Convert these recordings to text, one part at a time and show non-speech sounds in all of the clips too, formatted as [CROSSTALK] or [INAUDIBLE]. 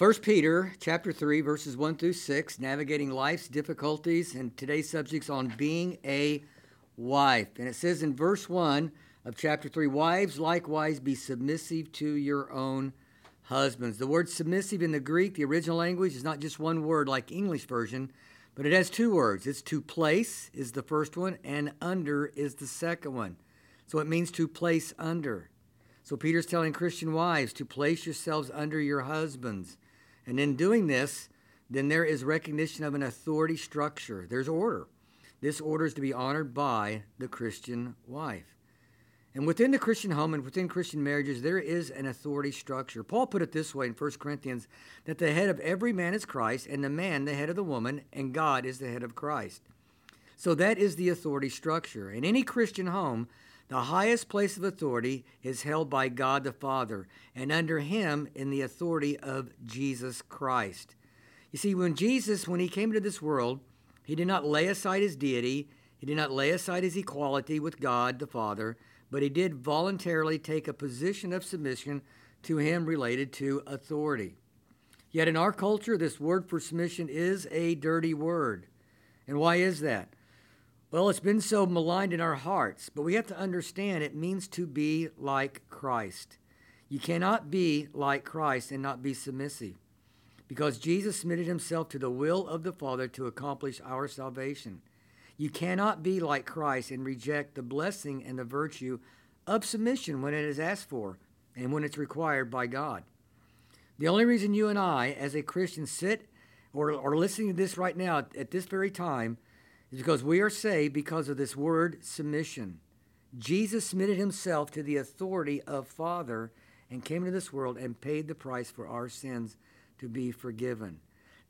1 Peter chapter 3 verses 1 through 6 navigating life's difficulties and today's subjects on being a wife. And it says in verse 1 of chapter 3 wives likewise be submissive to your own husbands. The word submissive in the Greek, the original language is not just one word like English version, but it has two words. It's to place is the first one and under is the second one. So it means to place under. So Peter's telling Christian wives to place yourselves under your husbands. And in doing this, then there is recognition of an authority structure. There's order. This order is to be honored by the Christian wife. And within the Christian home and within Christian marriages, there is an authority structure. Paul put it this way in 1 Corinthians that the head of every man is Christ, and the man the head of the woman, and God is the head of Christ. So that is the authority structure. In any Christian home, the highest place of authority is held by God the Father, and under him in the authority of Jesus Christ. You see, when Jesus, when he came into this world, he did not lay aside his deity, he did not lay aside his equality with God the Father, but he did voluntarily take a position of submission to him related to authority. Yet in our culture, this word for submission is a dirty word. And why is that? Well, it's been so maligned in our hearts, but we have to understand it means to be like Christ. You cannot be like Christ and not be submissive because Jesus submitted himself to the will of the Father to accomplish our salvation. You cannot be like Christ and reject the blessing and the virtue of submission when it is asked for and when it's required by God. The only reason you and I, as a Christian, sit or are listening to this right now at this very time is because we are saved because of this word submission. Jesus submitted himself to the authority of Father and came into this world and paid the price for our sins to be forgiven.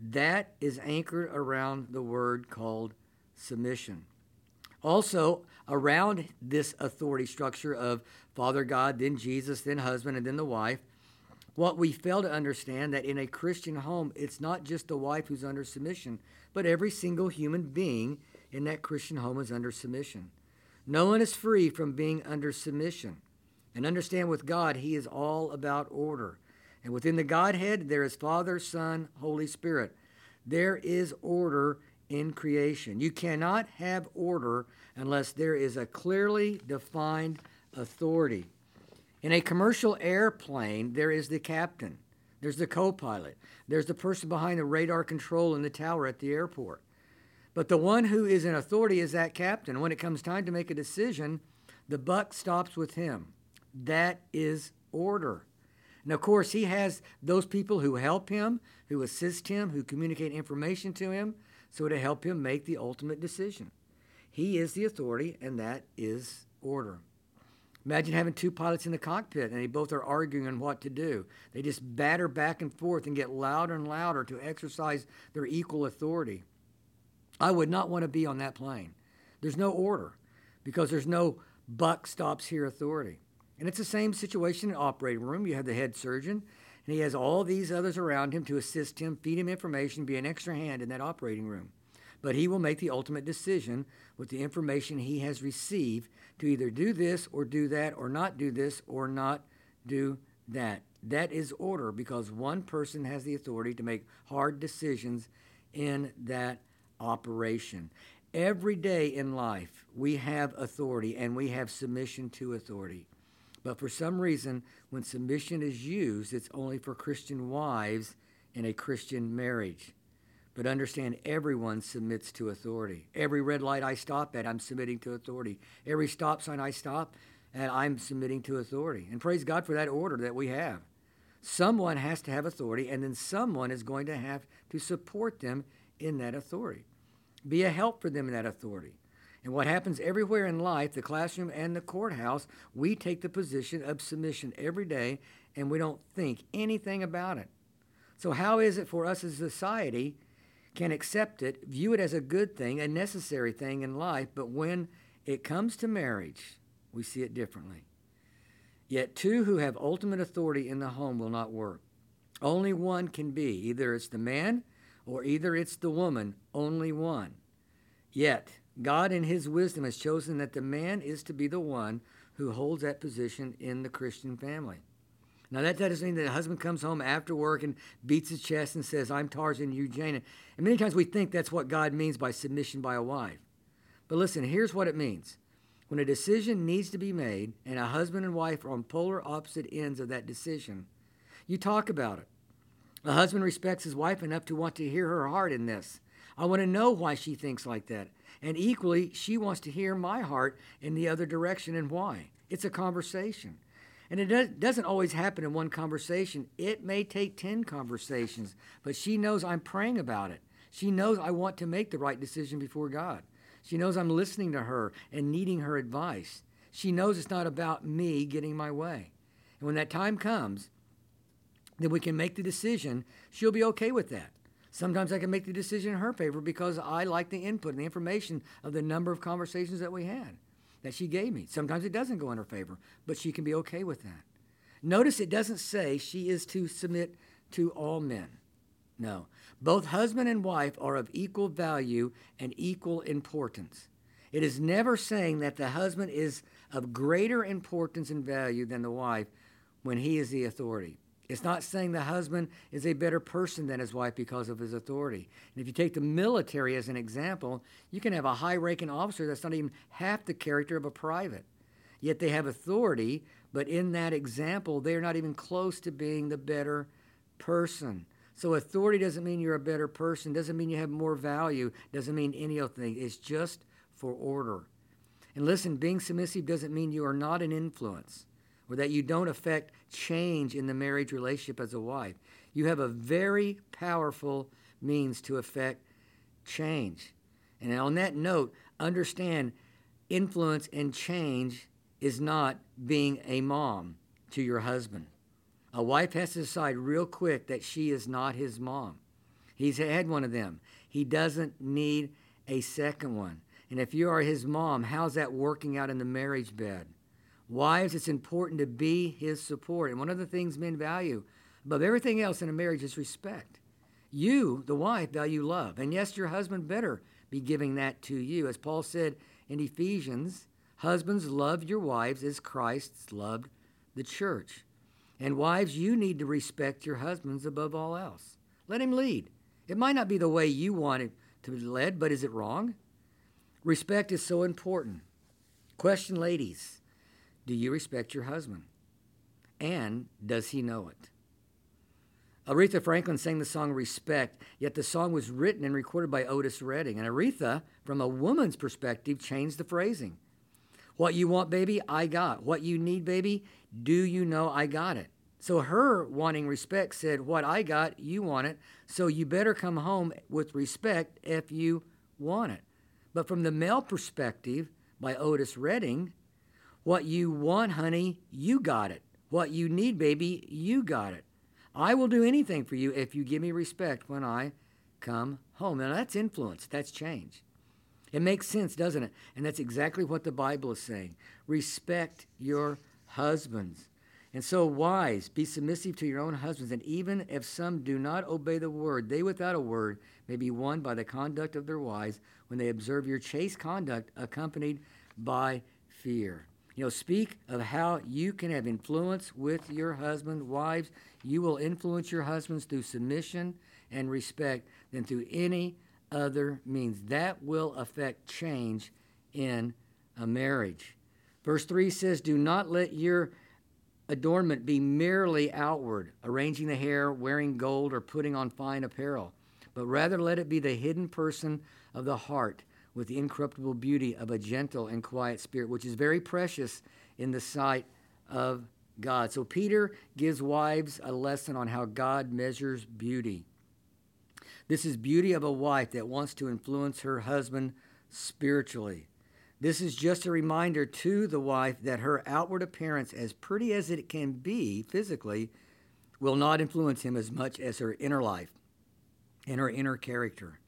That is anchored around the word called submission. Also, around this authority structure of Father God, then Jesus, then husband, and then the wife, what we fail to understand that in a Christian home, it's not just the wife who's under submission, but every single human being in that Christian home is under submission. No one is free from being under submission. And understand with God, He is all about order. And within the Godhead, there is Father, Son, Holy Spirit. There is order in creation. You cannot have order unless there is a clearly defined authority. In a commercial airplane, there is the captain, there's the co pilot, there's the person behind the radar control in the tower at the airport. But the one who is in authority is that captain. When it comes time to make a decision, the buck stops with him. That is order. And of course, he has those people who help him, who assist him, who communicate information to him, so to help him make the ultimate decision. He is the authority, and that is order. Imagine having two pilots in the cockpit and they both are arguing on what to do. They just batter back and forth and get louder and louder to exercise their equal authority. I would not want to be on that plane. There's no order because there's no buck stops here authority. And it's the same situation in operating room. You have the head surgeon, and he has all these others around him to assist him, feed him information, be an extra hand in that operating room but he will make the ultimate decision with the information he has received to either do this or do that, or not do this or not do that. That is order because one person has the authority to make hard decisions in that operation. Every day in life, we have authority and we have submission to authority. But for some reason, when submission is used, it's only for Christian wives in a Christian marriage. But understand everyone submits to authority. Every red light I stop at, I'm submitting to authority. Every stop sign I stop at, I'm submitting to authority. And praise God for that order that we have. Someone has to have authority, and then someone is going to have to support them in that authority. Be a help for them in that authority. And what happens everywhere in life, the classroom and the courthouse, we take the position of submission every day and we don't think anything about it. So, how is it for us as a society can accept it, view it as a good thing, a necessary thing in life, but when it comes to marriage, we see it differently. Yet two who have ultimate authority in the home will not work. Only one can be. Either it's the man or either it's the woman, only one. Yet, God in His wisdom has chosen that the man is to be the one who holds that position in the Christian family. Now, that doesn't mean that the husband comes home after work and beats his chest and says, I'm Tarzan, you Jane. And many times we think that's what God means by submission by a wife. But listen, here's what it means. When a decision needs to be made and a husband and wife are on polar opposite ends of that decision, you talk about it. A husband respects his wife enough to want to hear her heart in this. I want to know why she thinks like that. And equally, she wants to hear my heart in the other direction and why. It's a conversation. And it doesn't always happen in one conversation. It may take 10 conversations, but she knows I'm praying about it. She knows I want to make the right decision before God. She knows I'm listening to her and needing her advice. She knows it's not about me getting my way. And when that time comes, then we can make the decision. She'll be okay with that. Sometimes I can make the decision in her favor because I like the input and the information of the number of conversations that we had that she gave me. Sometimes it doesn't go in her favor, but she can be okay with that. Notice it doesn't say she is to submit to all men. No. Both husband and wife are of equal value and equal importance. It is never saying that the husband is of greater importance and value than the wife when he is the authority. It's not saying the husband is a better person than his wife because of his authority. And if you take the military as an example, you can have a high ranking officer that's not even half the character of a private. Yet they have authority, but in that example, they're not even close to being the better person. So authority doesn't mean you're a better person, doesn't mean you have more value, doesn't mean any other thing. It's just for order. And listen, being submissive doesn't mean you are not an influence or that you don't affect change in the marriage relationship as a wife. You have a very powerful means to affect change. And on that note, understand influence and change is not being a mom to your husband. A wife has to decide real quick that she is not his mom. He's had one of them. He doesn't need a second one. And if you are his mom, how's that working out in the marriage bed? Wives, it's important to be his support. And one of the things men value above everything else in a marriage is respect. You, the wife, value love. And yes, your husband better be giving that to you. As Paul said in Ephesians, husbands, love your wives as Christ loved the church. And wives, you need to respect your husbands above all else. Let him lead. It might not be the way you want it to be led, but is it wrong? Respect is so important. Question, ladies do you respect your husband? And does he know it? Aretha Franklin sang the song Respect, yet the song was written and recorded by Otis Redding. And Aretha, from a woman's perspective, changed the phrasing. What you want, baby, I got. What you need, baby, do you know I got it? So her wanting respect said, What I got, you want it. So you better come home with respect if you want it. But from the male perspective, by Otis Redding, what you want, honey, you got it. What you need, baby, you got it. I will do anything for you if you give me respect when I come home. Now, that's influence, that's change. It makes sense, doesn't it? And that's exactly what the Bible is saying. Respect your husbands. And so, wives, be submissive to your own husbands. And even if some do not obey the word, they without a word may be won by the conduct of their wives when they observe your chaste conduct accompanied by fear. You know, speak of how you can have influence with your husband. Wives, you will influence your husbands through submission and respect than through any other means. That will affect change in a marriage. Verse 3 says, Do not let your adornment be merely outward, arranging the hair, wearing gold, or putting on fine apparel, but rather let it be the hidden person of the heart with the incorruptible beauty of a gentle and quiet spirit, which is very precious in the sight of God. So Peter gives wives a lesson on how God measures beauty. This is beauty of a wife that wants to influence her husband spiritually. This is just a reminder to the wife that her outward appearance, as pretty as it can be physically, will not influence him as much as her inner life and her inner character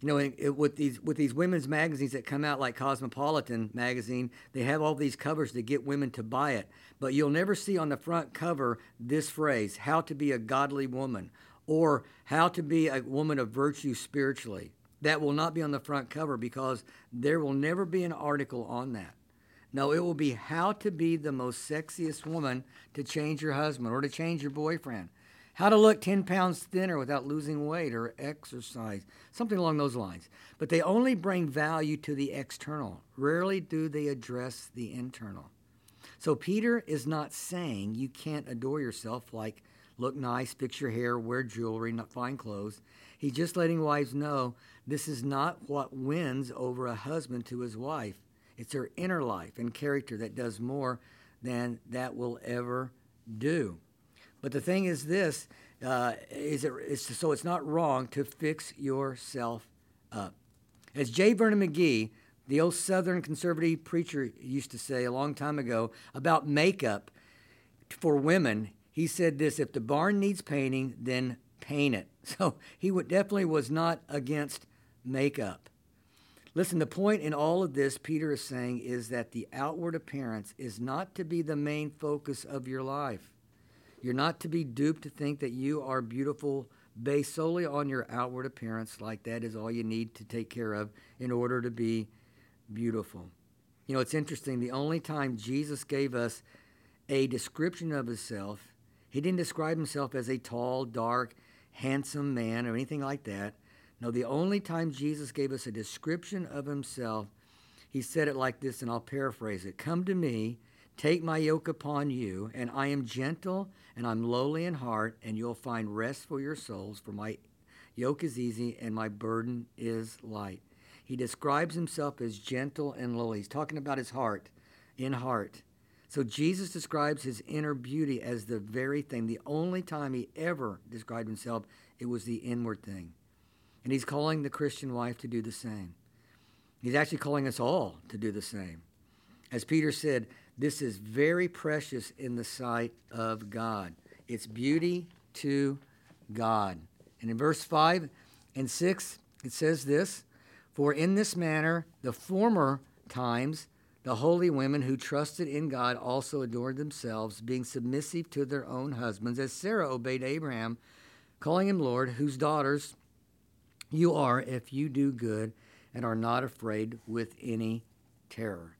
you know, it, it, with these with these women's magazines that come out like Cosmopolitan magazine, they have all these covers to get women to buy it. But you'll never see on the front cover this phrase, "How to be a godly woman," or "How to be a woman of virtue spiritually." That will not be on the front cover because there will never be an article on that. No, it will be how to be the most sexiest woman to change your husband or to change your boyfriend. How to look 10 pounds thinner without losing weight or exercise, something along those lines. But they only bring value to the external. Rarely do they address the internal. So Peter is not saying you can't adore yourself like look nice, fix your hair, wear jewelry, not fine clothes. He's just letting wives know this is not what wins over a husband to his wife. It's her inner life and character that does more than that will ever do. But the thing is this uh, is it, it's, so it's not wrong to fix yourself up. As J. Vernon McGee, the old Southern conservative preacher, used to say a long time ago about makeup for women, he said this if the barn needs painting, then paint it. [LAUGHS] So he would, definitely was not against makeup. Listen, the point in all of this, Peter is saying, is that the outward appearance is not to be the main focus of your life. You're not to be duped to think that you are beautiful based solely on your outward appearance, like that is all you need to take care of in order to be beautiful. You know, it's interesting. The only time Jesus gave us a description of himself, he didn't describe himself as a tall, dark, handsome man or anything like that. No, the only time Jesus gave us a description of himself, he said it like this, and I'll paraphrase it Come to me, take my yoke upon you, and I am gentle and I'm lowly in heart, and you'll find rest for your souls, for my yoke is easy and my burden is light. He describes himself as gentle and lowly. He's talking about his heart, in heart. So Jesus describes his inner beauty as the very thing. The only time he ever described himself, it was the inward thing. And he's calling the Christian wife to do the same. He's actually calling us all to do the same. As Peter said, this is very precious in the sight of God. It's beauty to God. And in verse 5 and 6, it says this For in this manner, the former times, the holy women who trusted in God also adored themselves, being submissive to their own husbands, as Sarah obeyed Abraham, calling him Lord, whose daughters you are if you do good and are not afraid with any terror.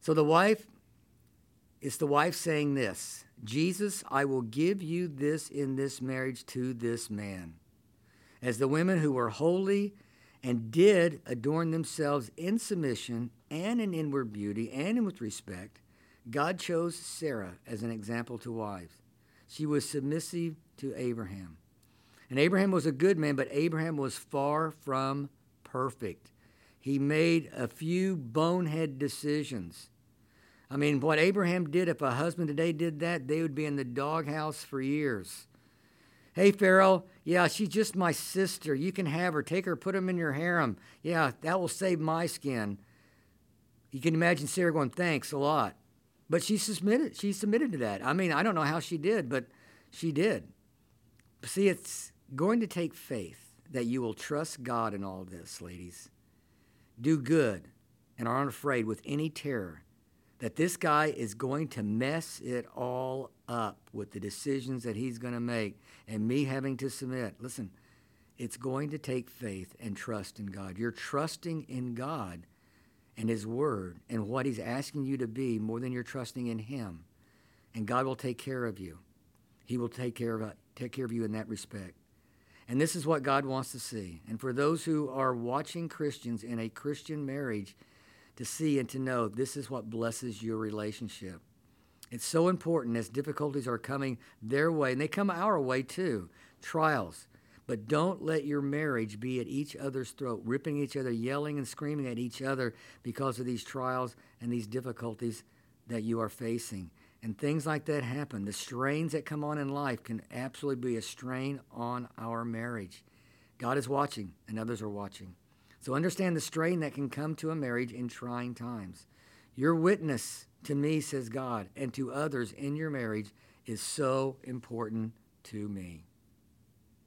So the wife, it's the wife saying this Jesus, I will give you this in this marriage to this man. As the women who were holy and did adorn themselves in submission and in inward beauty and with respect, God chose Sarah as an example to wives. She was submissive to Abraham. And Abraham was a good man, but Abraham was far from perfect. He made a few bonehead decisions. I mean, what Abraham did, if a husband today did that, they would be in the doghouse for years. Hey, Pharaoh, yeah, she's just my sister. You can have her. Take her, put him in your harem. Yeah, that will save my skin. You can imagine Sarah going, thanks a lot. But she submitted, she submitted to that. I mean, I don't know how she did, but she did. See, it's going to take faith that you will trust God in all this, ladies. Do good and are unafraid with any terror that this guy is going to mess it all up with the decisions that he's going to make and me having to submit. Listen, it's going to take faith and trust in God. You're trusting in God and His Word and what He's asking you to be more than you're trusting in Him. And God will take care of you. He will take care of, uh, take care of you in that respect. And this is what God wants to see. And for those who are watching Christians in a Christian marriage, to see and to know this is what blesses your relationship. It's so important as difficulties are coming their way, and they come our way too trials. But don't let your marriage be at each other's throat, ripping each other, yelling and screaming at each other because of these trials and these difficulties that you are facing. And things like that happen. The strains that come on in life can absolutely be a strain on our marriage. God is watching, and others are watching. So understand the strain that can come to a marriage in trying times. Your witness to me, says God, and to others in your marriage is so important to me.